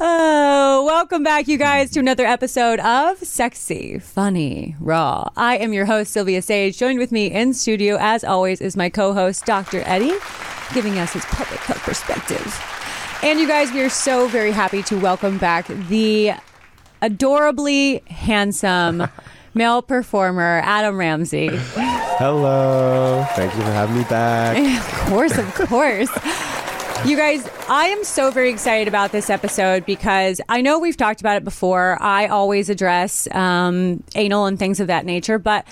Oh, welcome back, you guys, to another episode of Sexy, Funny, Raw. I am your host, Silvia Saige. Joined with me in studio, as always, is my co host, Dr. Eddie, giving us his public health perspective. And you guys, we are so very happy to welcome back the adorably handsome male performer, Adam Ramzi. Hello. Thank you for having me back. of course, of course. You guys, I am so very excited about this episode because I know we've talked about it before. I always address um, anal and things of that nature, but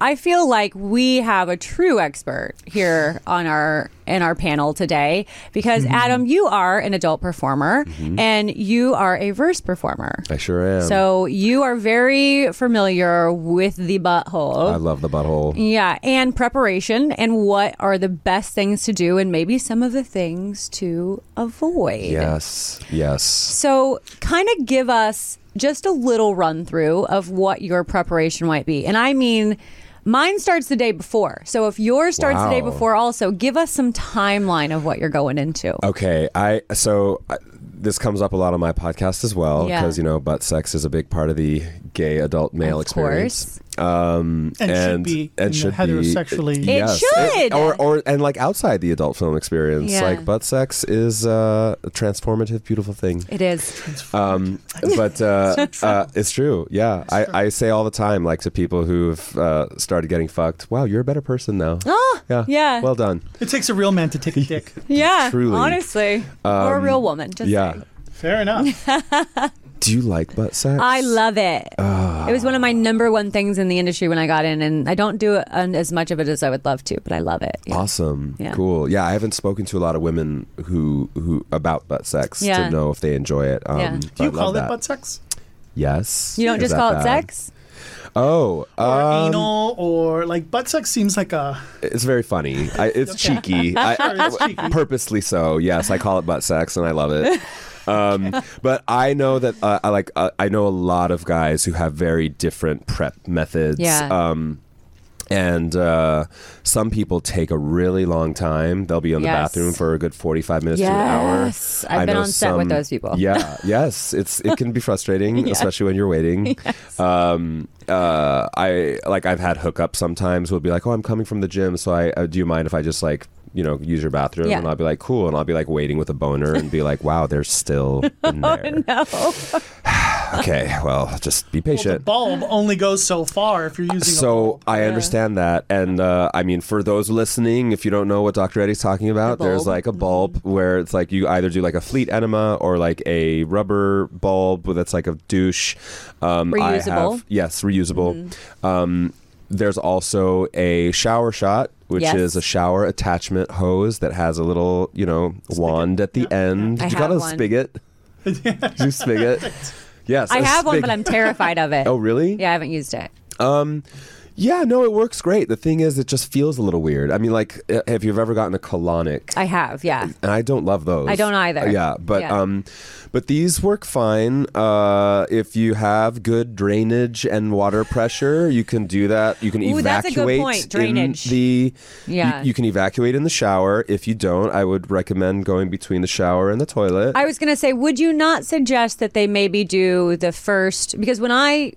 I feel like we have a true expert here on our in our panel today because mm-hmm. Adam, you are an adult performer mm-hmm. and you are a verse performer. I sure am. So you are very familiar with the butthole. I love the butthole. Yeah, and preparation and what are the best things to do and maybe some of the things to avoid. Yes. Yes. So, kind of give us just a little run through of what your preparation might be. And I mean, mine starts the day before. So, if yours starts the day before, also give us some timeline of what you're going into. Okay. I so I, this comes up a lot on my podcast as well Yeah. because you know butt sex is a big part of the gay adult male Of experience. Um, And should be and should heterosexually- be It yes. should. or or and like outside the adult film experience, Yeah. like butt sex is uh, a transformative, beautiful thing. It is. Um, but uh, uh, it's true. Yeah, I, I say all the time, like to people who've uh, started getting fucked. Wow, you're a better person now. Oh, Yeah. yeah. Well done. It takes a real man to take a dick. yeah. truly. Honestly. or a real woman. Just yeah. saying. Fair enough. Do you like butt sex? I love it. Ah. It was one of my number one things in the industry when I got in, and I don't do as much of it as I would love to, but I love it. Yeah. Awesome. Yeah. Cool. Yeah, I haven't spoken to a lot of women who who about butt sex Yeah. to know if they enjoy it. Um, Yeah. Do you I love call it that. butt sex? Yes. You don't Is just that call it bad? sex? Oh, Or um, anal or like butt sex seems like a It's very funny. I, it's cheeky. I, it's cheeky. Purposely so. Yes, I call it butt sex, and I love it. Um, but I know that uh, I like. Uh, I know a lot of guys who have very different prep methods. Yeah. Um, and uh, some people take a really long time. They'll be in the Yes. bathroom for a good forty-five minutes to an hour. Yes. I've I been on set with those people. Yeah. Yes. It's it can be frustrating, especially when you're waiting. Um, uh, I like I've had hookups sometimes. We'll be like, oh, I'm coming from the gym, so I uh, do you mind if I just like you know use your bathroom? Yeah. And I'll be like, cool, and I'll be like waiting with a boner and be like, wow, they're still in there. No. Okay, well, just be well, the patient. bulb only goes so far if you're using a So bulb. I understand that, and uh, I mean, for those listening, if you don't know what Dr. Eddie's talking about, The there's like a bulb where it's like you either do like a fleet enema or like a rubber bulb that's like a douche. Um, I Reusable. have- yes, reusable. Um, there's also a shower shot, which Yes. is a shower attachment hose that has a little, you know, wand at the end. I you got a one. spigot? you spigot? Yes, I have one, but I'm terrified of it. Oh, really? Yeah, I haven't used it. Um, yeah, no, it works great. The thing is, it just feels a little weird. I mean, like, uh, if you've ever gotten a colonic, I have, yeah. and I don't love those. I don't either. Yeah, but Yeah. um, but these work fine. Uh, if you have good drainage and water pressure, you can do that. You can Ooh, that's a good evacuate point, drainage. in the. Yeah. You, you can evacuate in the shower. If you don't, I would recommend going between the shower and the toilet. I was going to say, would you not suggest that they maybe do the first? Because when I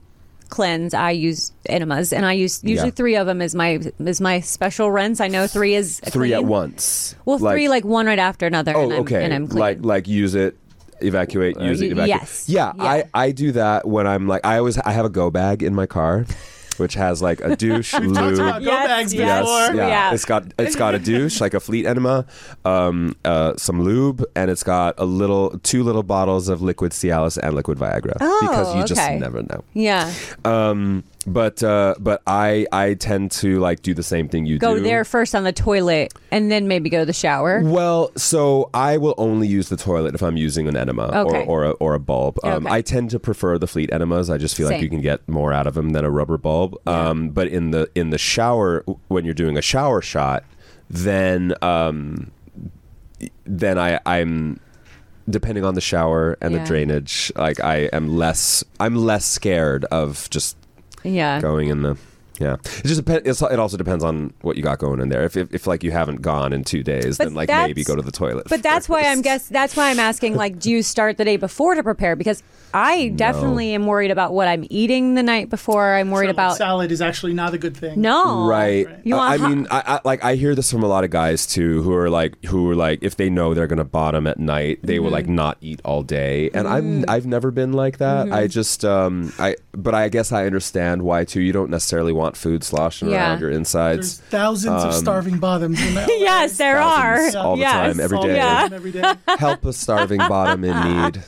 cleanse, I use enemas, and I use usually Yeah. three of them is my is my special rinse. I know three is Three at once. Well, three like one right after another. Oh, and I'm, okay. And I'm clean. Like like use it, evacuate, use it, evacuate. yes. Yeah, Yeah. I I do that when I'm like I always I have a go bag in my car, which has like a douche, Talked lube. about go Yes, bags yes. before. Yes, yeah. Yeah. It's got it's got a douche, like a fleet enema, um, uh, some lube, and it's got a little two little bottles of liquid Cialis and liquid Viagra Oh, because you just okay. never know. yeah. Um, but uh, but I I tend to like do the same thing you do. Go do. there first on the toilet and then maybe go to the shower. Well, so I will only use the toilet if I'm using an enema Okay. or, or, a, or a bulb. Um, Okay. I tend to prefer the Fleet enemas. I just feel like you can get more out of them than a rubber bulb. Um, but in the in the shower, when you're doing a shower shot, then um, then I I'm depending on the shower and Yeah. the drainage. Like I am less I'm less scared of just Yeah. going in the yeah. It just depends it also depends on what you got going in there. If, if, if like you haven't gone in two days But then like maybe go to the toilet But that's why I'm guess that's why I'm asking like do you start the day before to prepare? Because I definitely am worried about what I'm eating the night before. I'm worried So, about salad is actually not a good thing. No. right. You Uh, want i hot- mean I, I like i hear this from a lot of guys too who are like who are like if they know they're gonna bottom at night they will Mm-hmm. like not eat all day. And i'm i've never been like that. Mm-hmm. i just um i but i guess i understand why too. You don't necessarily want food sloshing Yeah. around your There's insides thousands of starving bottoms in LA. Yes, there Thousands are. all the yes. time, every All day. Yeah. every day. help a starving bottom in need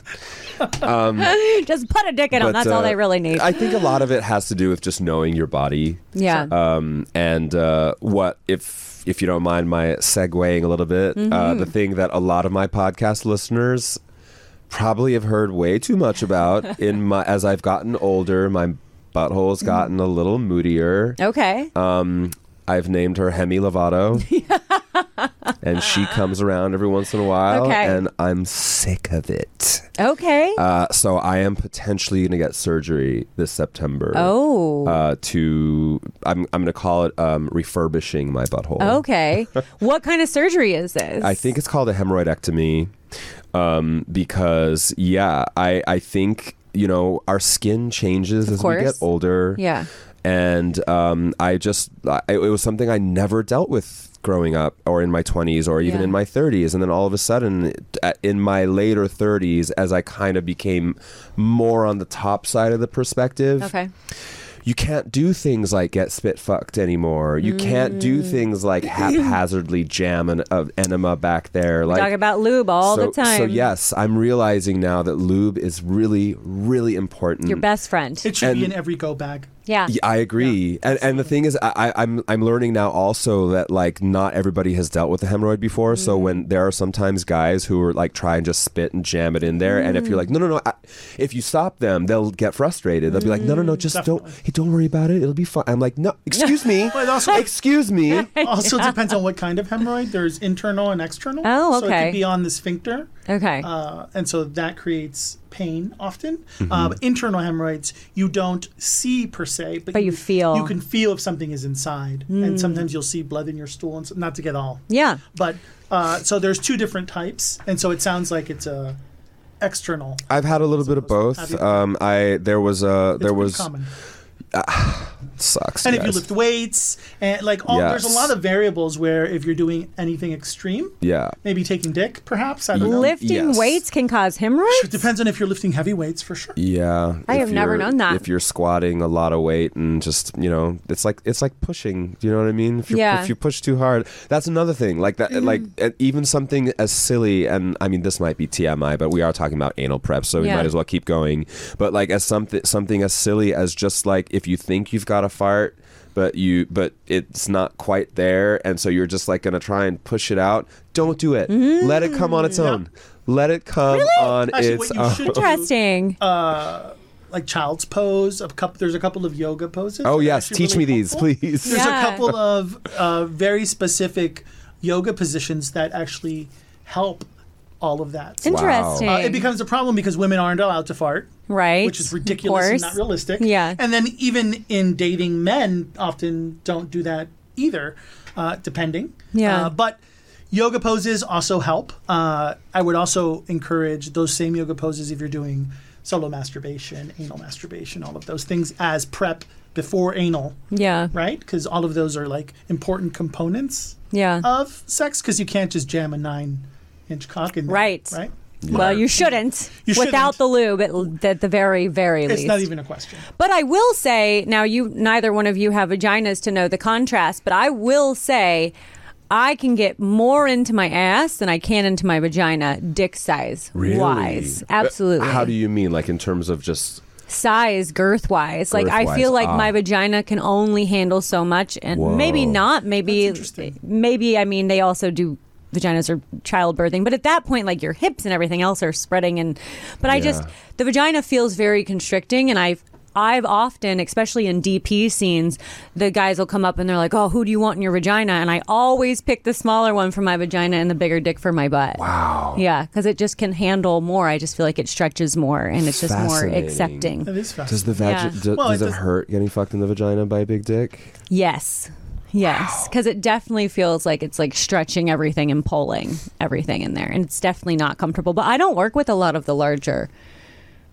Just put a dick in them. But, That's all uh, they really need. I think a lot of it has to do with just knowing your body. yeah. Um, and uh, what if if you don't mind my segueing a little bit, uh, Mm-hmm. the thing that a lot of my podcast listeners probably have heard way too much about in my as I've gotten older, my butthole's Mm-hmm. gotten a little moodier. okay. Um, I've named her Hemi Lovato. and she comes around every once in a while, Okay. and I'm sick of it. okay. Uh, so I am potentially going to get surgery this September. oh. Uh, to I'm I'm going to call it um, refurbishing my butthole. okay. what kind of surgery is this? I think it's called a hemorrhoidectomy, um, because yeah, I I think you know our skin changes as we get older. Yeah. and um, I just I, it was something I never dealt with growing up or in my 20s or even Yeah. in my 30s and then all of a sudden in my later 30s as I kind of became more on the top side of the perspective Okay. You can't do things like get spit fucked anymore you can't do Mm. things like haphazardly jam an uh, enema back there like Talk about lube all so, the time. so yes I'm realizing now that lube is really really important Your best friend. It should be in every go bag. Yeah. yeah, I agree, and and the thing is, I, I- I'm I'm learning now also that like not everybody has dealt with a hemorrhoid before. Mm. So when there are sometimes guys who are like try and just spit and jam it in there, and if you're like, no, no, no, I, if you stop them, they'll get frustrated. They'll be like, no, no, no, just don't, Definitely. hey, don't worry about it. It'll be fine. I'm like, no, excuse me, But also- excuse me. Also depends on what kind of hemorrhoid. There's internal and external. Oh, okay. So it okay. could be on the sphincter, Okay. uh, and so that creates pain often. Mm-hmm. Uh, internal hemorrhoids you don't see per se, but, But you feel. Mm. You can feel if something is inside, and sometimes you'll see blood in your stool. And so, not to get all, yeah. but uh, so there's two different types, and so it sounds like it's a external. I've had a little bit of both. Um, I there was a there pretty was common. Ah, sucks. And if you lift weights and like all, there's a lot of variables where if you're doing anything extreme, yeah. maybe taking dick, perhaps I don't know. Lifting Yes. weights can cause hemorrhoids. It depends on if you're lifting heavy weights for sure. Yeah, I if have never known that. If you're squatting a lot of weight and just you know, it's like it's like pushing. Do you know what I mean? If, you're, Yeah. if you push too hard, that's another thing. Like that, like mm. even something as silly. And I mean, this might be TMI, but we are talking about anal prep, so we Yeah. might as well keep going. But like as something something as silly as just like if you think you've got a fart. But you, but it's not quite there, and so you're just like gonna try and push it out. Don't do it. Let it come on its Yep. own. Let it come on Actually, its what you own. should do, Interesting. like child's pose, a couple. There's a couple of yoga poses. Oh yes, teach really me these, please. There's Yeah. a couple of uh, very specific yoga positions that actually help all of that. Interesting. Uh, it becomes a problem because women aren't allowed to fart, right. which is ridiculous and not realistic. Yeah. And then even in dating, men often don't do that either, uh, depending. Yeah. Uh, but yoga poses also help. Uh, I would also encourage those same yoga poses if you're doing solo masturbation, anal masturbation, all of those things as prep before anal, Yeah. right? Because all of those are like important components Yeah. of sex because you can't just jam a nine inch cock in there, Right. Right? well, you shouldn't. You Without shouldn't. the lube, at, at the very, very It's least. It's not even a question. But I will say, now you neither one of you have vaginas to know the contrast, but I will say I can get more into my ass than I can into my vagina, dick size Really? wise. Uh, Absolutely. How do you mean? Like in terms of just size girth wise. Like I feel like ah. my vagina can only handle so much and maybe not. Maybe That's maybe I mean they also do vaginas are childbirthing but at that point like your hips and everything else are spreading and but i just the vagina feels very constricting and i've I've often, especially in DP scenes, the guys will come up and they're like, "Oh, who do you want in your vagina?" And I always pick the smaller one for my vagina and the bigger dick for my butt. Wow. Yeah, because it just can handle more. I just feel like it stretches more and it's just more accepting. That is Does the vag- Yeah. do- Well, does it it hurt getting fucked in the vagina by a big dick? Yes. Yes, because it definitely feels like it's like stretching everything and pulling everything in there, and it's definitely not comfortable. But I don't work with a lot of the larger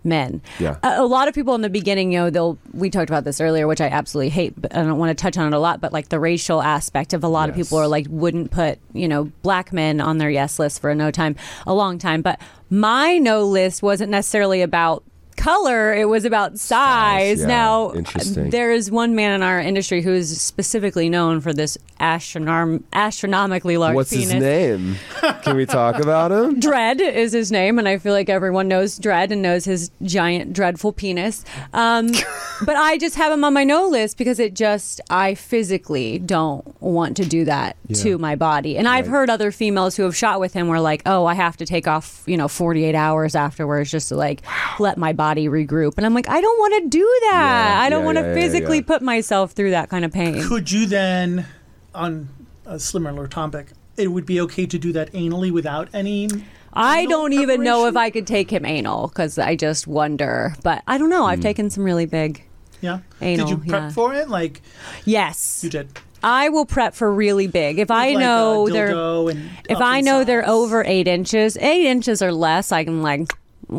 men. Yeah. a, a lot of people in the beginning, you know, they'll. We talked about this earlier, which I absolutely hate, but I don't want to touch on it a lot. But like the racial aspect of a lot of people are like wouldn't put you know black men on their yes list for a no time, a long time. But my no list wasn't necessarily about color it was about size, yeah. now there is one man in our industry who is specifically known for this astronom- astronomically large What's penis. his name? Can we talk about him? Dredd is his name, and I feel like everyone knows Dredd and knows his giant, dreadful penis. Um, but I just have him on my no list because it just, I physically don't want to do that Yeah. to my body. And I've heard other females who have shot with him were like, oh, I have to take off, you know, 48 hours afterwards just to like let my body regroup. And I'm like, I don't want to do that. Yeah, I don't yeah, want to yeah, yeah, physically yeah. put myself through that kind of pain. Could you then, on a similar topic, it would be okay to do that anally without any? I don't even know if? I could take him anal because I just wonder. But I don't know. Hmm. I've taken some really big. Yeah. Anal, Did you prep yeah. for it? Like Yes, you did. I will prep for really big. If I Like, know they're and if I in know they're over eight inches, eight inches or less, I can like.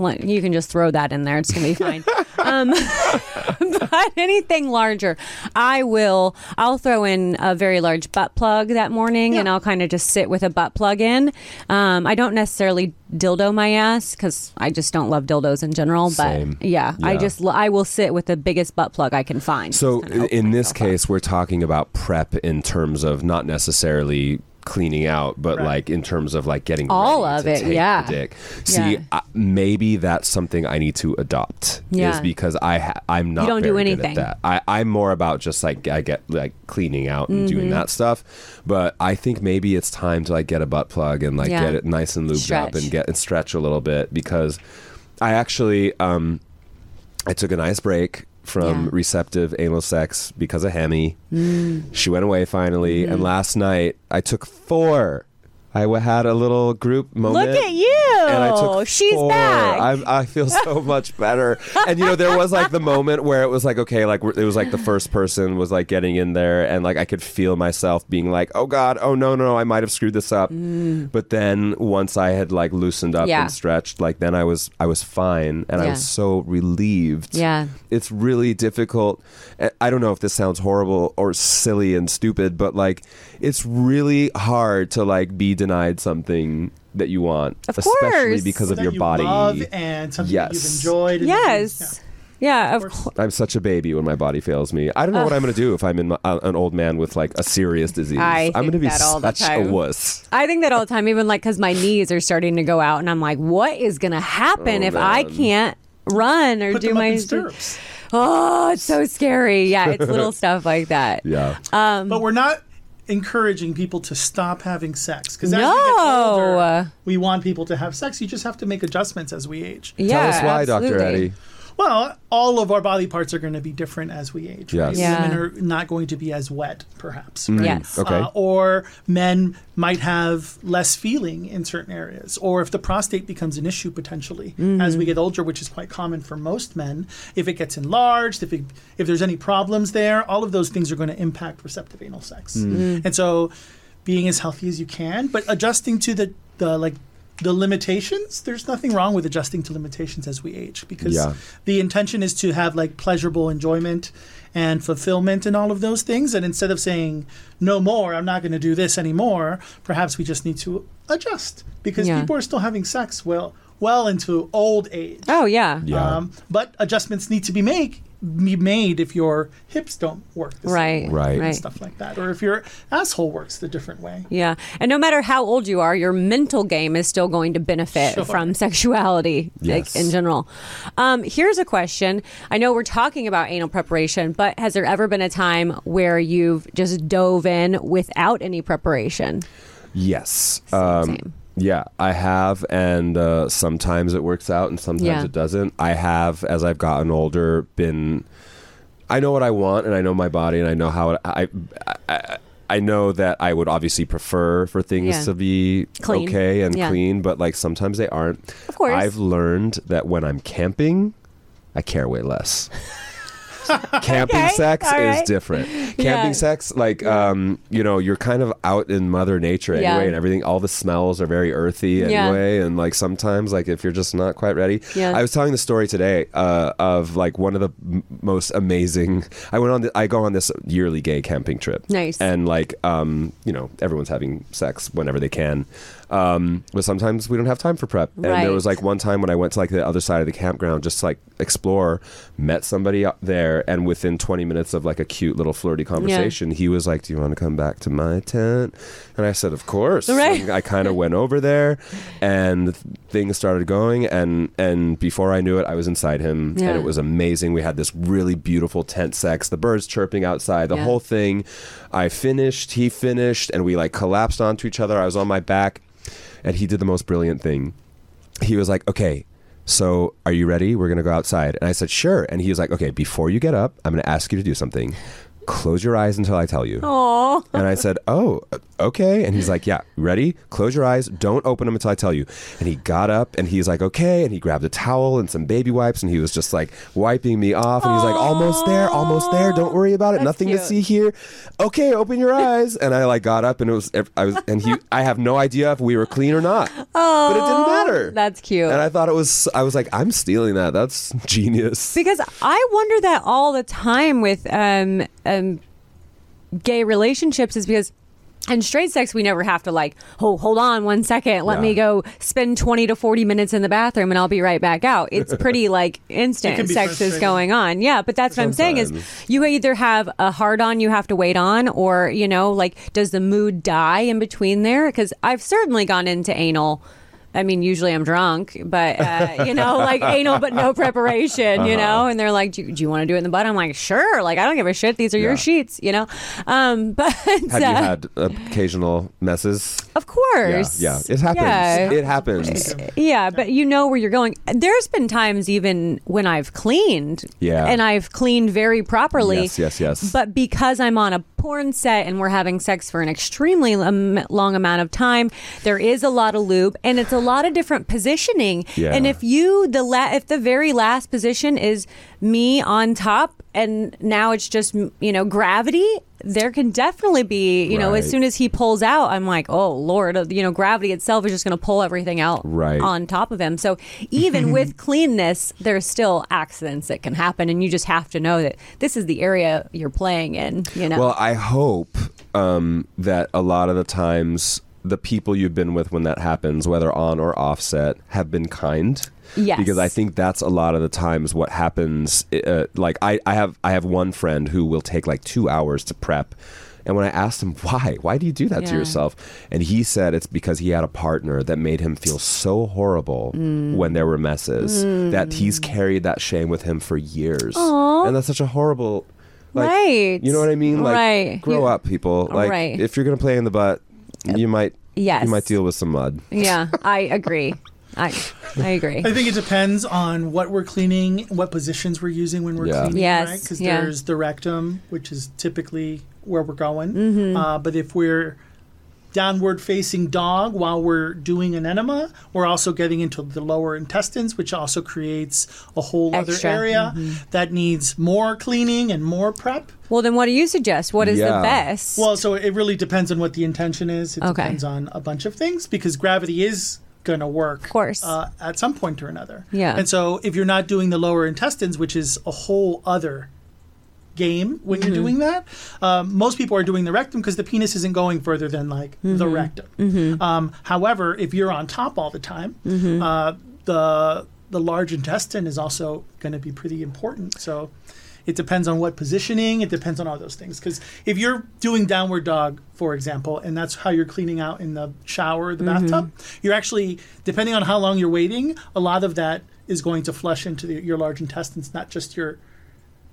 Like, You can just throw that in there; it's gonna be fine. um, but anything larger, I will. I'll throw in a very large butt plug that morning, and I'll kind of just sit with a butt plug in. Um, I don't necessarily dildo my ass because I just don't love dildos in general. But Same. yeah, I just I will sit with the biggest butt plug I can find. So Just kinda open in this myself up. case, we're talking about prep in terms of not necessarily cleaning out, but Right. like in terms of like getting All ready of to it, take yeah. the dick. See, Yeah. I, maybe that's something I need to adopt. Yeah. Is because I ha- I'm not You don't do very good anything. at that. I I'm more about just like I get like cleaning out and Mm-hmm. doing that stuff. But I think maybe it's time to like get a butt plug and like Yeah. get it nice and lubed up and get and stretch a little bit because I actually um I took a nice break from Yeah. receptive anal sex because of Hemi. Mm. She went away finally, Mm-hmm. and last night I took four. I had a little group moment. Look at you! And I took She's four. back. I'm, I feel so much better. And you know, there was like the moment where it was like, okay, like it was like the first person was like getting in there, and like I could feel myself being like, oh god, oh no, no, I might have screwed this up. But then once I had like loosened up Mm. Yeah. and stretched, like then I was I was fine, and I was so relieved Yeah. it's really difficult. I- I don't know if this sounds horrible or silly and stupid, but like it's really hard to like be denied something that you want, Of especially course. because of that your you body. love and something that you've Yes. enjoyed. and Yes. Yeah, of course. course. I'm such a baby when my body fails me. I don't know what I'm going to do if I'm in my, uh, an old man with like a serious disease. I I'm going to be that all the such a time. wuss. I think that all the time, even like because my knees are starting to go out, and I'm like, what is going to happen Oh, if I can't run or Put do them up my in stirrups. Oh, it's so scary. Yeah, it's little stuff like that. Yeah. Um, But we're not encouraging people to stop having sex because as we No. get older, we want people to have sex. You just have to make adjustments as we age. Yeah, Tell us why, Dr. Eddie. Well, all of our body parts are going to be different as we age. Yes. Right? Yeah. Women are not going to be as wet, perhaps. Mm. Right? Yes. Okay. Uh, or men might have less feeling in certain areas, or if the prostate becomes an issue potentially as we get older, which is quite common for most men, if it gets enlarged, if it, if there's any problems there, all of those things are going to impact receptive anal sex. And so, being as healthy as you can, but adjusting to the the like the limitations. There's nothing wrong with adjusting to limitations as we age because Yeah. the intention is to have like pleasurable enjoyment and fulfillment and all of those things. And instead of saying no more, I'm not going to do this anymore, perhaps we just need to adjust because Yeah. people are still having sex well well into old age. Oh yeah. Yeah. Um, but adjustments need to be made be made if your hips don't work the same Right. way Right. Right. stuff like that, or if your asshole works the different way. Yeah. And no matter how old you are, your mental game is still going to benefit Sure. from sexuality Yes. like, in general. Um, here's a question. I know we're talking about anal preparation, but has there ever been a time where you've just dove in without any preparation? Yes. Same, Um, same. Yeah, I have, and uh, sometimes it works out, and sometimes Yeah. it doesn't. I have, as I've gotten older, been. I know what I want, and I know my body, and I know how it, I, I. I know that I would obviously prefer for things Yeah. to be Clean. okay and Yeah. clean, but like sometimes they aren't. Of course. I've learned that when I'm camping, I care way less. Camping Okay, sex is different. Camping Yeah. sex, like um, you know, you're kind of out in Mother Nature anyway, Yeah. and everything. All the smells are very earthy anyway, and like sometimes, like if you're just not quite ready. Yeah. I was telling the story today uh, of like one of the m- most amazing. I went on. The, I go on this yearly gay camping trip. Nice. And like, um, you know, everyone's having sex whenever they can. Um, but sometimes we don't have time for prep. And Right. there was like one time when I went to like the other side of the campground just to like explore, met somebody out there, and within 20 minutes of like a cute little flirty conversation, he was like, "Do you want to come back to my tent?" And I said, "Of course." Right. And I kind of went over there, and things started going, and and before I knew it, I was inside him, Yeah. and it was amazing. We had this really beautiful tent sex, the birds chirping outside, the Yeah. whole thing. I finished, he finished, and we like collapsed onto each other. I was on my back, and he did the most brilliant thing. He was like, "Okay, so are you ready? We're gonna go outside." And I said, "Sure." And he was like, "Okay, before you get up, I'm gonna ask you to do something. Close your eyes until I tell you." Oh. And I said, "Oh, okay." And he's like, "Yeah, ready? Close your eyes. Don't open them until I tell you." And he got up and he's like, "Okay." And he grabbed a towel and some baby wipes and he was just like wiping me off. And he's like, "Almost there, almost there. Don't worry about it. That's Nothing cute. to see here." Okay, open your eyes. And I like got up and it was I was and he I have no idea if we were clean or not, but it didn't matter. That's cute. And I thought it was. I was like, I'm stealing that. That's genius. Because I wonder that all the time with um, um, gay relationships is because in straight sex we never have to like oh hold on one second let Yeah. me go spend 20 to 40 minutes in the bathroom and i'll be right back out. It's pretty like instant sex is going on. Yeah but that's what i'm saying is you either have a hard on you have to wait on or you know like does the mood die in between there? Because i've certainly gone into anal I mean, usually I'm drunk, but uh, you know, like anal, but no preparation, you Uh-huh. know. And they're like, "Do, do you want to do it in the butt?" I'm like, "Sure." Like, I don't give a shit. These are your sheets, you know. Um, but Have you uh, had occasional messes? of course, Yeah, yeah. It happens. Yeah. It happens. Yeah, but you know where you're going. There's been times even when I've cleaned, Yeah. and I've cleaned very properly. Yes, yes, yes. But because I'm on a porn set and we're having sex for an extremely long amount of time, there is a lot of lube and it's a lot of different positioning. Yeah. And if you the la- if the very last position is me on top and now it's just you know gravity. There can definitely be you know as soon as he pulls out i'm like oh lord you know gravity itself is just going to pull everything out Right. on top of him. So even with cleanness there's still accidents that can happen and you just have to know that this is the area you're playing in you know? Well, I hope um, that a lot of the times the people you've been with when that happens, whether on or offset, have been kind. Yes. Because I think that's a lot of the times what happens. Uh, like I, I have I have one friend who will take like two hours to prep. And when I asked him why, why do you do that to yourself? And he said it's because he had a partner that made him feel so horrible Mm. when there were messes that he's carried that shame with him for years. And that's such a horrible like, Right. You know what I mean? Like Right. grow up, people. Like Right. if you're gonna play in the butt, you might Yes. you might deal with some mud. yeah i agree i i agree I think it depends on what we're cleaning, what positions we're using when we're Yeah. cleaning, Yes, right? Because yeah. there's the rectum, which is typically where we're going. Mm-hmm. Uh, but if we're downward facing dog while we're doing an enema, we're also getting into the lower intestines, which also creates a whole Extra. other area Mm-hmm. that needs more cleaning and more prep. well then what do you suggest what is the best Well, so it really depends on what the intention is. It Okay. depends on a bunch of things because gravity is going to work, of course. uh, at some point or another. Yeah. And so if you're not doing the lower intestines, which is a whole other game when Mm-hmm. you're doing that, um, most people are doing the rectum because the penis isn't going further than like the Mm-hmm. rectum. Um, however, if you're on top all the time. Uh, the the large intestine is also going to be pretty important. So it depends on what positioning. It depends on all those things. Because if you're doing downward dog, for example, and that's how you're cleaning out in the shower, the bathtub, you're actually depending on how long you're waiting. A lot of that is going to flush into the, your large intestines, not just your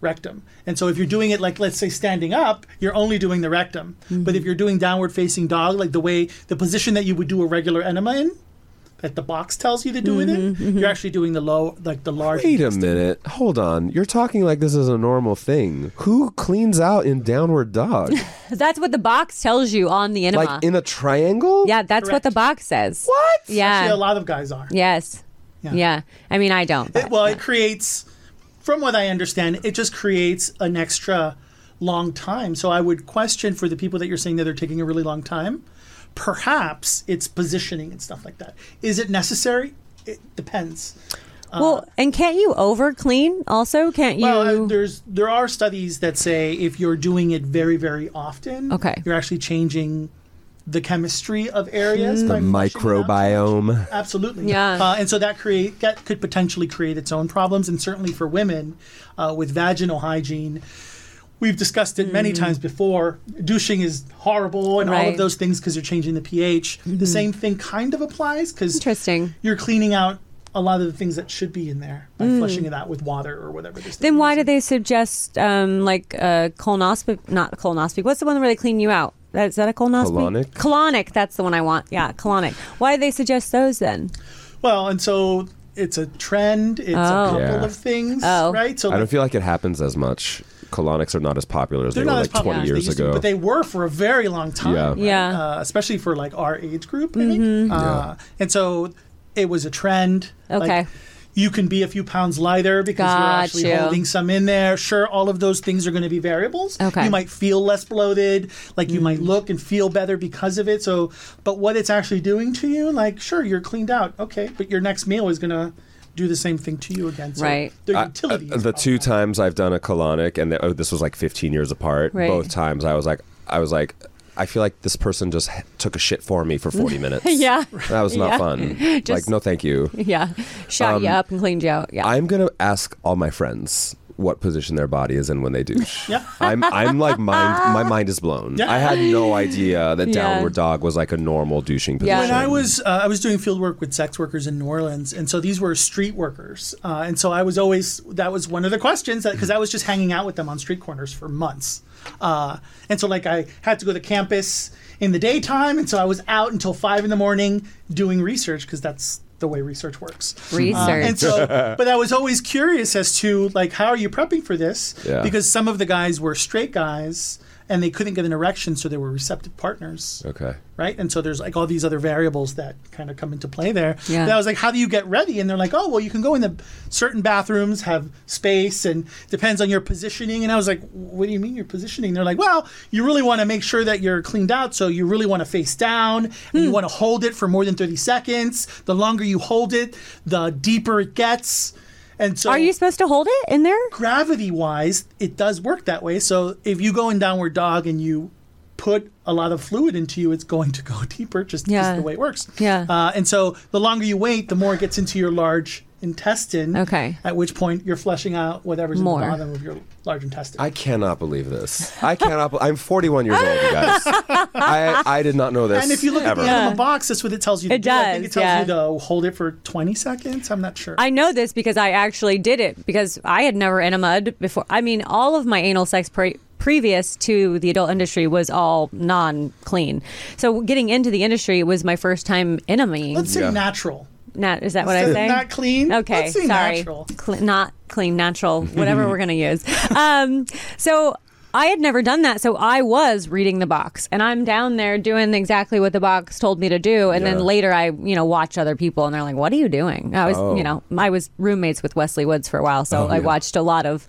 rectum. And so if you're doing it like let's say standing up, you're only doing the rectum. Mm-hmm. But if you're doing downward facing dog, like the way the position that you would do a regular enema in, that the box tells you to do it in, you're actually doing the low like the large Wait a minute. Hold on. You're talking like this is a normal thing. Who cleans out in downward dog? That's what the box tells you on the enema. like in a triangle? yeah, that's what the box says. What? Yeah. Actually, a lot of guys are. yes. Yeah. Yeah. I mean, I don't. It, but- well, it creates, from what I understand, it just creates an extra long time. So I would question for the people that you're saying that they're taking a really long time, perhaps it's positioning and stuff like that. Is it necessary? It depends. well, and can't you over clean also? Can't you? Well, uh, there's there are studies that say if you're doing it very very often, Okay. you're actually changing the chemistry of areas. The by out. microbiome. Absolutely. Yeah. Uh, and so that create that could potentially create its own problems, and certainly for women uh, with vaginal hygiene. We've discussed it many times before. Douching is horrible and all Mm. Right. Mm-hmm. of those things because you're changing the pH. The same thing kind of applies because Interesting. you're cleaning out a lot of the things that should be in there by flushing it out with water or whatever. it is Mm. Then you're why do they suggest um, like uh, colonoscopy? Not colonoscopy. What's the one where they clean you out? That- Is that a colonoscopy? Colonic? Colonic. That's the one I want. Yeah, colonic. Why do they suggest those then? Well, and so it's a trend. It's Oh. a couple Yeah. of things, Oh. right? So I don't feel like it happens as much. Colonics are not as popular as they're were like popular 20 as they years used to, ago. but they were for a very long time. Yeah. right? Yeah. Mm-hmm. Uh, especially for like our age group. I think. Uh, And so it was a trend. Like, Okay. You can be a few pounds lighter because you're actually you. holding some in there. Sure, all of those things are going to be variables. Okay. You might feel less bloated, like you Mm. might look and feel better because of it. So, but what it's actually doing to you, like, sure, you're cleaned out. Okay, but your next meal is going to do the same thing to you again. So Right. The I- utility. uh, is the two times I've done a colonic, and the, oh, this was like 15 years apart. Right. Both times I was like, I was like, I feel like this person just took a shit for me for 40 minutes. Yeah. That was not Yeah. fun. Just- like, no, thank you. Yeah, shot you Um, up and cleaned you out. Yeah. I'm gonna ask all my friends what position their body is in when they douche. Yeah. I'm I'm like mind my mind is blown. Yeah. I had no idea that Yeah. downward dog was like a normal douching Yeah. position. When I was uh, I was doing field work with sex workers in New Orleans, and so these were street workers, uh, and so I was always that was one of the questions because I was just hanging out with them on street corners for months, uh, and so like I had to go to campus in the daytime, and so I was out until five in the morning doing research because that's the way research works. Research. Uh, and so, but I was always curious as to like how are you prepping for this? Yeah. Because some of the guys were straight guys and they couldn't get an erection, so they were receptive partners okay. right? And so there's like all these other variables that kind of come into play there. Yeah. And I was like, how do you get ready? And they're like, oh, well, you can go in the certain bathrooms, have space, and depends on your positioning. And I was like, what do you mean your positioning? They're like, well, you really want to make sure that you're cleaned out, so you really want to face down and Hmm. you want to hold it for more than 30 seconds. The longer you hold it, the deeper it gets. And so Are you supposed to hold it in there? gravity wise, it does work that way. So if you go in downward dog and you put a lot of fluid into you, it's going to go deeper, just, just Yeah. the way it works. Yeah. Uh, and so the longer you wait, the more it gets into your large intestine. Okay. At which point you're flushing out whatever's More. in the bottom of your large intestine. I cannot believe this. I cannot. be- I'm 41 years old, you guys. I I did not know this. and if you look ever. at the enema box, that's what it tells you. To It do. I think does, it tells yeah. you to hold it for 20 seconds. I'm not sure. I know this because I actually did it because I had never enemaed before. I mean, all of my anal sex pre- previous to the adult industry was all non-clean. So getting into the industry was my first time enemaing. Let's say Yeah. natural. Not is that what I Instead of say? not clean, Okay, let's say sorry. natural. Cle- not clean, natural, whatever we're going to use. Um, so I had never done that, so I was reading the box, and I'm down there doing exactly what the box told me to do. And then later, I you know watch other people, and they're like, "What are you doing?" I was Oh. you know I was roommates with Wesley Woods for a while, so Oh, I yeah. watched a lot of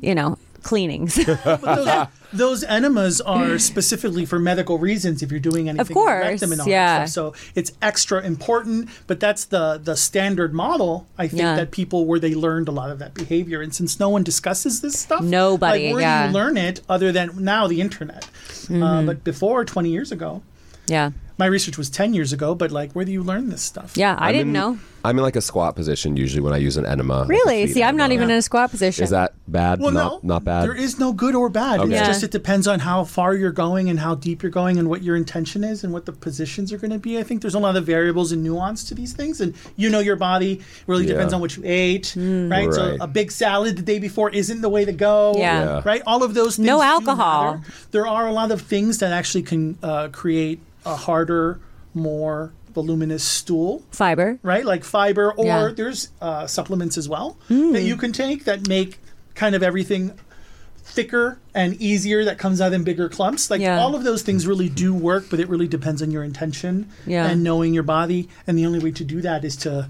you know cleanings. Those, those enemas are specifically for medical reasons if you're doing anything Of course, rectum and all yeah. that stuff. So it's extra important, but that's the the standard model, I think, Yeah. that people where they learned a lot of that behavior. And since no one discusses this stuff, Nobody, like, where yeah. do you learn it other than now the internet? Uh, Mm-hmm. but before 20 years ago, yeah, my research was 10 years ago, but like, where do you learn this stuff? Yeah, I I'm didn't in- know. I'm in like a squat position usually when I use an enema. Really? feet See, I'm not enema. even in a squat position. Is that bad? Well, not, no, not bad. There is no good or bad. Okay. It's Yeah. just it depends on how far you're going and how deep you're going and what your intention is and what the positions are going to be. I think there's a lot of variables and nuance to these things, and you know your body really depends on what you ate, right? So a big salad the day before isn't the way to go. Yeah. Yeah. Right. All of those things. No alcohol. There are a lot of things that actually can uh, create a harder, more voluminous stool Fiber. right? Like fiber, or Yeah. there's uh, supplements as well Hmm. that you can take that make kind of everything thicker and easier that comes out in bigger clumps. Like Yeah. all of those things really do work, but it really depends on your intention Yeah. and knowing your body. And the only way to do that is to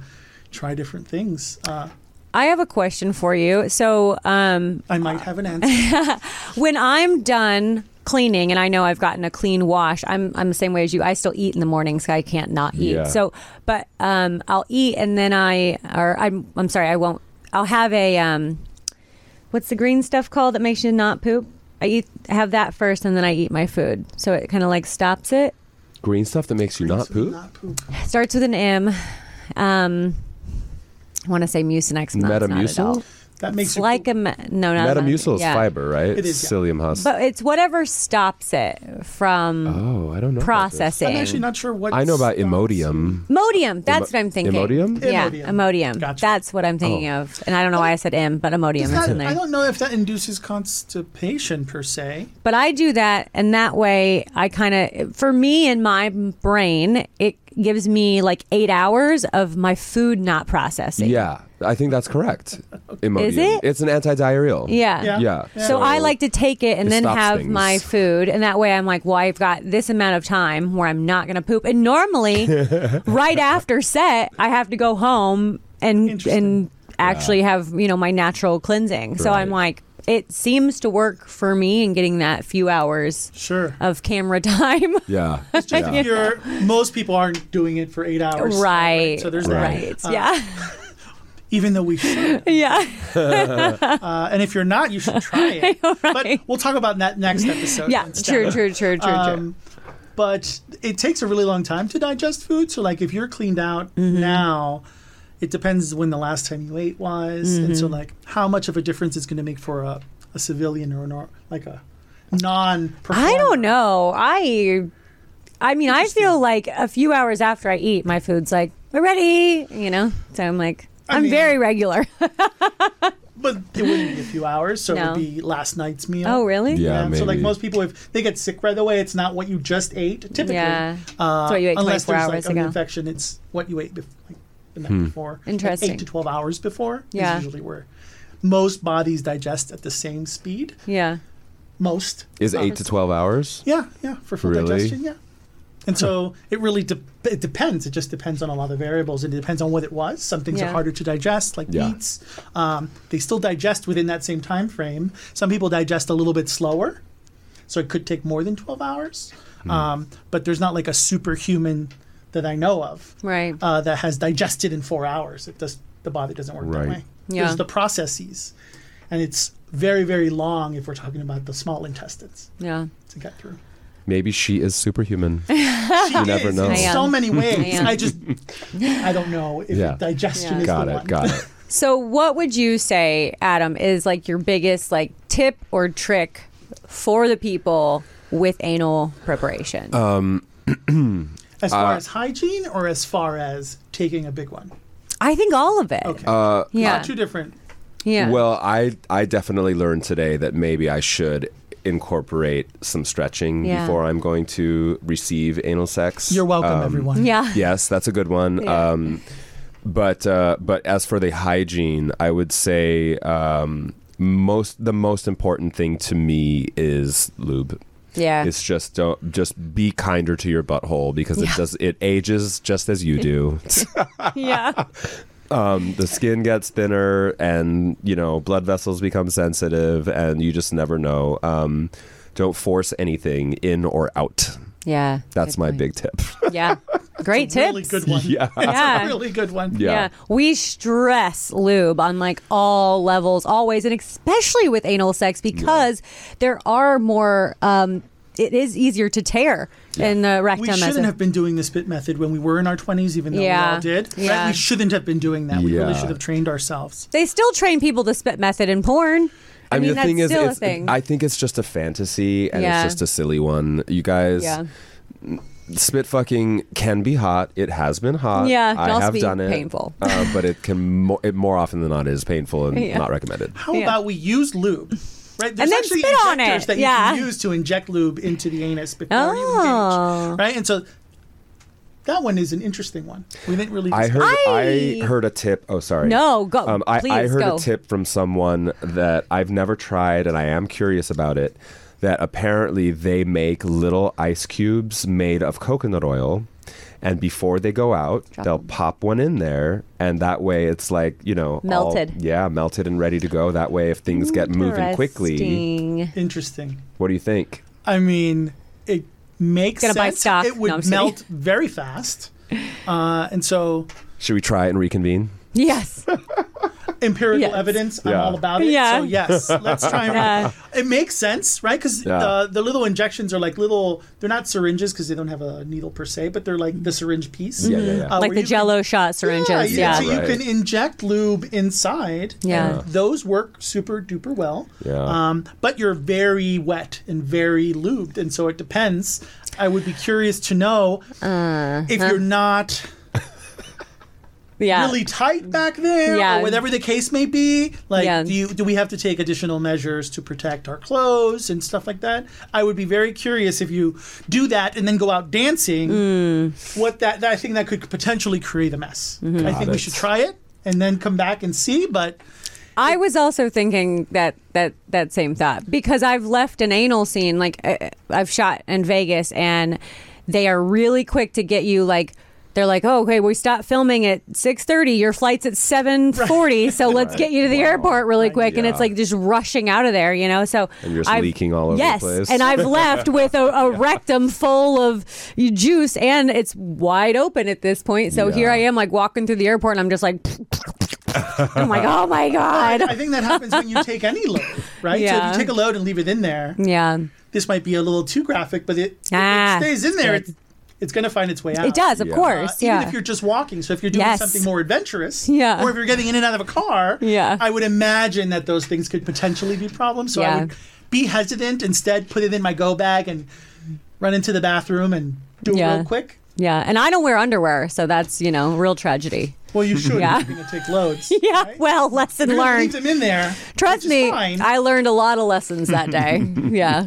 try different things. Uh, I have a question for you. So, um, I might have an answer. when I'm done cleaning and I know I've gotten a clean wash, I'm I'm the same way as you. I still eat in the morning, so I can't not eat. Yeah. So, but um, I'll eat and then I or I'm I'm sorry, I won't. I'll have a um, what's the green stuff called that makes you not poop? I eat have that first and then I eat my food, so it kind of like stops it. Green stuff that makes you not poop. Not poop. Starts with an M. Um, I want to say Mucinex. No, it's not at Metamucil? All. That makes It's you like a me- no, not Metamucil is yeah. fiber, right? It is, yeah. Psyllium husk. But it's whatever stops it from oh, I don't know. processing. I'm actually not sure what. I know about stops- Imodium. Imodium. That's Imo- what I'm thinking. Imodium? Yeah, Imodium. Imodium. Gotcha. That's what I'm thinking Oh. of. And I don't know why I said M, but Imodium Does is in there. I don't know if that induces constipation per se. But I do that, and that way I kind of, for me in my brain, it gives me like eight hours of my food not processing. Yeah, I think that's correct. Imodium. Is it? It's an antidiarrheal. Yeah. Yeah. Yeah. So I like to take it and It then have things. my food, and that way I'm like, well, I've got this amount of time where I'm not going to poop. And normally, right after set, I have to go home and and actually have you know my natural cleansing. So I'm like, it seems to work for me in getting that few hours Sure. of camera time. Yeah. Just yeah. you're, most people aren't doing it for eight hours. right. So there's right. that. Uh, yeah. Even though we should. yeah. Uh, and if you're not, you should try it. But Right. we'll talk about that next episode. Yeah. instead. True. True. True. True. True. Um, but it takes a really long time to digest food. So, like, if you're cleaned out Mm-hmm. now, it depends when the last time you ate was, and Mm-hmm. so like how much of a difference it's going to make for a, a civilian or an, or like a non. I don't know. I I mean, I feel like a few hours after I eat, my food's like, we're ready, you know? So I'm like, I I'm mean- very regular. But it wouldn't be a few hours, so it would be last night's meal. oh, really? Yeah, So like most people, if they get sick right away, it's not what you just ate. Typically, Yeah. uh, It's what you ate unless there's hours like an infection, it's what you ate before, like, the night Hmm. before. Like Interesting. eight to twelve hours before Yeah. is usually where most bodies digest at the same speed. Yeah. Most Is eight to twelve hours? Yeah, yeah, for full Really? digestion, yeah. And so it really de- it depends. It just depends on a lot of variables, and it depends on what it was. Some things Yeah. are harder to digest, like Yeah. meats. Um, they still digest within that same time frame. Some people digest a little bit slower, so it could take more than twelve hours. Hmm. Um, but there's not like a superhuman that I know of Right. uh, that has digested in four hours. It does the body doesn't work Right. that way. Yeah. There's the processes, and it's very very long if we're talking about the small intestines Yeah. to get through. Maybe she is superhuman. She You never is know. in I am. so many ways. am. I just I don't know if Yeah. digestion Yeah. is got the it. one. Got it. So, what would you say, Adam, is like your biggest like tip or trick for the people with anal preparation? As Uh, far as hygiene or as far as taking a big one? I think all of it. Okay. Uh, Yeah. Uh, two different. yeah. Well, I I definitely learned today that maybe I should incorporate some stretching Yeah. before I'm going to receive anal sex. You're welcome, Um, everyone. yeah. Yes, that's a good one. Yeah. Um, but uh, but as for the hygiene, I would say um, most the most important thing to me is lube. Yeah. It's just don't just be kinder to your butthole because it Yeah. does it ages just as you do. yeah. um, the skin gets thinner and you know blood vessels become sensitive and you just never know. Um, don't force anything in or out. Yeah. That's my point. big tip. Yeah. Great tip. Really good one. yeah. Yeah. Really good one. Yeah. Yeah. We stress lube on like all levels, always, and especially with anal sex because there are more um, it is easier to tear in the rectum. We shouldn't a- have been doing the spit method when we were in our 20s, even though Yeah. we all did. right? We shouldn't have been doing that. We really should have trained ourselves. They still train people the spit method in porn. I, I mean, mean, the thing is, still it's, a thing. I think it's just a fantasy and Yeah. it's just a silly one. You guys, yeah. spit fucking can be hot. It has been hot. Yeah, it can I also have be done it. painful. uh, but it can mo- it more often than not is painful and Yeah. not recommended. How Yeah. about we use lube? Right? There's then actually spit on injectors it. that Yeah. you can use to inject lube into the anus before Oh. you engage. Right? And so that one is an interesting one. We didn't really I heard I- I heard a tip. Oh, sorry. No, go. Um, I, Please I heard go. a tip from someone that I've never tried, and I am curious about it. That apparently they make little ice cubes made of coconut oil, and before they go out, Drop they'll them. pop one in there, and that way it's like you know all- Melted. yeah, melted and ready to go. That way, if things get moving quickly, Interesting. Interesting. what do you think? I mean, it makes Gonna buy sense. stock. It would No, I'm just melt very fast. Uh, and so Should we try it and reconvene? Yes. empirical Yes. evidence, I'm Yeah. all about it. Yeah. So yes, let's try and Yeah. It makes sense, right? Because Yeah. uh, the little injections are like little. They're not syringes because they don't have a needle per se, but they're like the syringe piece. Yeah, yeah, yeah. Uh, like the you Jello shot syringes. Yeah, Yeah. you, so Right. you can inject lube inside. Yeah. those work super duper well. Yeah. Um, but you're very wet and very lubed, and so it depends. I would be curious to know Uh, if you're not yeah. really tight back there, Yeah. or whatever the case may be. Like, Yeah. do you do we have to take additional measures to protect our clothes and stuff like that? I would be very curious if you do that and then go out dancing. Mm. What that, that I think that could potentially create a mess. Mm-hmm. I think we should try it and then come back and see. But I was also thinking that that that same thought because I've left an anal scene like uh, I've shot in Vegas and they are really quick to get you like they're like, oh, okay, we stopped filming at six thirty. Your flight's at seven forty, so let's get you to the airport really quick. And it's like just rushing out of there, you know. So And you're just I've- leaking all over the yes, place. and I've left with a, a rectum full of juice, and it's wide open at this point. So here I am, like walking through the airport, and I'm just like, I'm like, oh my god, I think that happens when you take any load, right? So if Yeah. you take a load and leave it in there, yeah. this might be a little too graphic, but it, Ah, it stays in there. It's, it's going to find its way out. It does, of Yeah. Uh, course. Even if you're just walking, so if you're doing Yes. something more adventurous, Yeah. or if you're getting in and out of a car, Yeah. I would imagine that those things could potentially be problems. So Yeah. I would be hesitant. Instead, put it in my go bag and run into the bathroom and do it real quick. yeah. And I don't wear underwear, so that's, you know, real tragedy. Well, you should. Yeah. if You're going to take loads. Yeah. right? Well, lesson You're learned. leave them in there. Trust me. I learned a lot of lessons that day. yeah.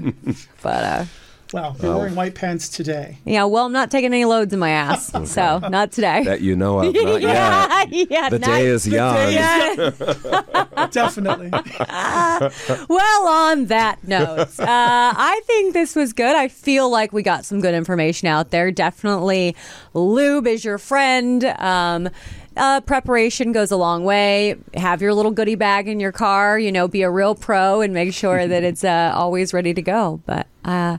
But, uh, well, you're wearing white pants today. yeah, well, I'm not taking any loads in my ass. So, not today. That you know of, not yet. yeah, yeah. The not- day is young. Yeah. Definitely. Well, on that note, uh, I think this was good. I feel like we got some good information out there. Definitely, lube is your friend. Um, uh, preparation goes a long way. Have your little goodie bag in your car. You know, be a real pro and make sure that it's uh, always ready to go. But uh,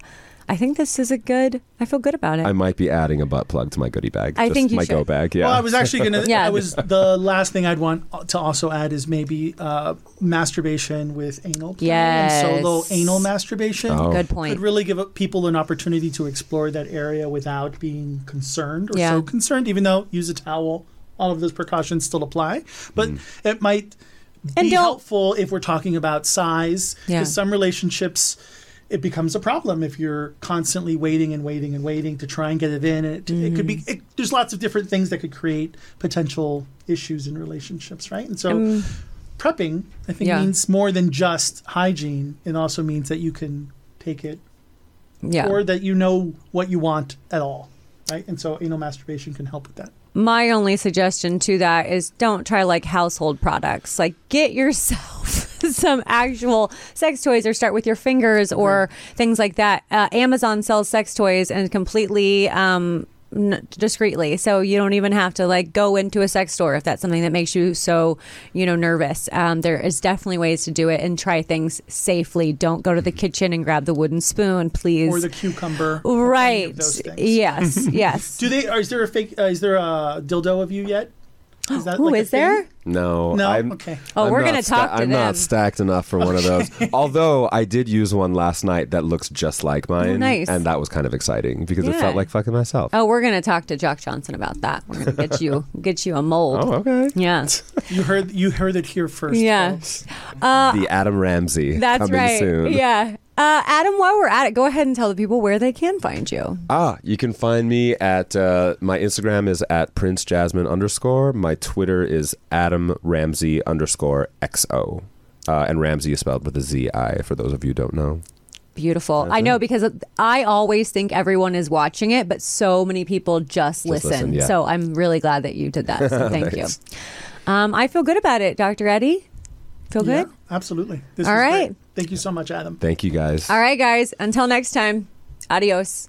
I think this is a good. I feel good about it. I might be adding a butt plug to my goodie bag. I just think you my should. go bag. Yeah. Well, I was actually gonna. Yeah. I was the last thing I'd want to also add is maybe uh, masturbation with anal play Yes. and solo anal masturbation. Oh. good point. Could really give people an opportunity to explore that area without being concerned or Yeah. so concerned. Even though use a towel, all of those precautions still apply, but it might And be don't- helpful if we're talking about size. Yeah. Because some relationships. It becomes a problem if you're constantly waiting and waiting and waiting to try and get it in. It, it could Mm-hmm. be. It, there's lots of different things that could create potential issues in relationships, right? And so, prepping, I think, Um, Yeah. means more than just hygiene. It also means that you can take it yeah. or that you know what you want at all, right? And so anal masturbation can help with that. My only suggestion to that is don't try like household products. Like get yourself some actual sex toys or start with your fingers or things like that. Uh, Amazon sells sex toys and completely um, n- discreetly. So you don't even have to like go into a sex store if that's something that makes you so, you know, nervous. Um, there is definitely ways to do it and try things safely. Don't go to the kitchen and grab the wooden spoon, please. Or the cucumber. right. of those things. Yes. yes. Do they? Is there a fake? Uh, is there a dildo of you yet? Is that Ooh, like is there? No, No? I'm, Okay. Oh, I'm we're not gonna talk to I'm them. not stacked enough for one of those. Although I did use one last night that looks just like mine, Oh, nice. and that was kind of exciting because it Yeah. felt like fucking myself. Oh, we're gonna talk to Doc Johnson about that. We're gonna get you get you a mold. Oh, okay. Yeah, You heard you heard it here first. Yeah. folks. Uh, the Adam Ramzi that's coming right. soon. Yeah, uh, Adam. While we're at it, go ahead and tell the people where they can find you. Ah, you can find me at uh, my Instagram is at Prince Jasmine underscore. My Twitter is Adam Ramzi underscore XO. Uh, and Ramzi is spelled with a Z I for those of you who don't know. Beautiful. I know because I always think everyone is watching it, but so many people just, listen. listen, yeah. So I'm really glad that you did that. So thank you. Um, I feel good about it, Dr. Eddie. Feel Yeah, good? absolutely. This All was right. great. Thank you so much, Adam. Thank you guys. All right, guys. Until next time, adios.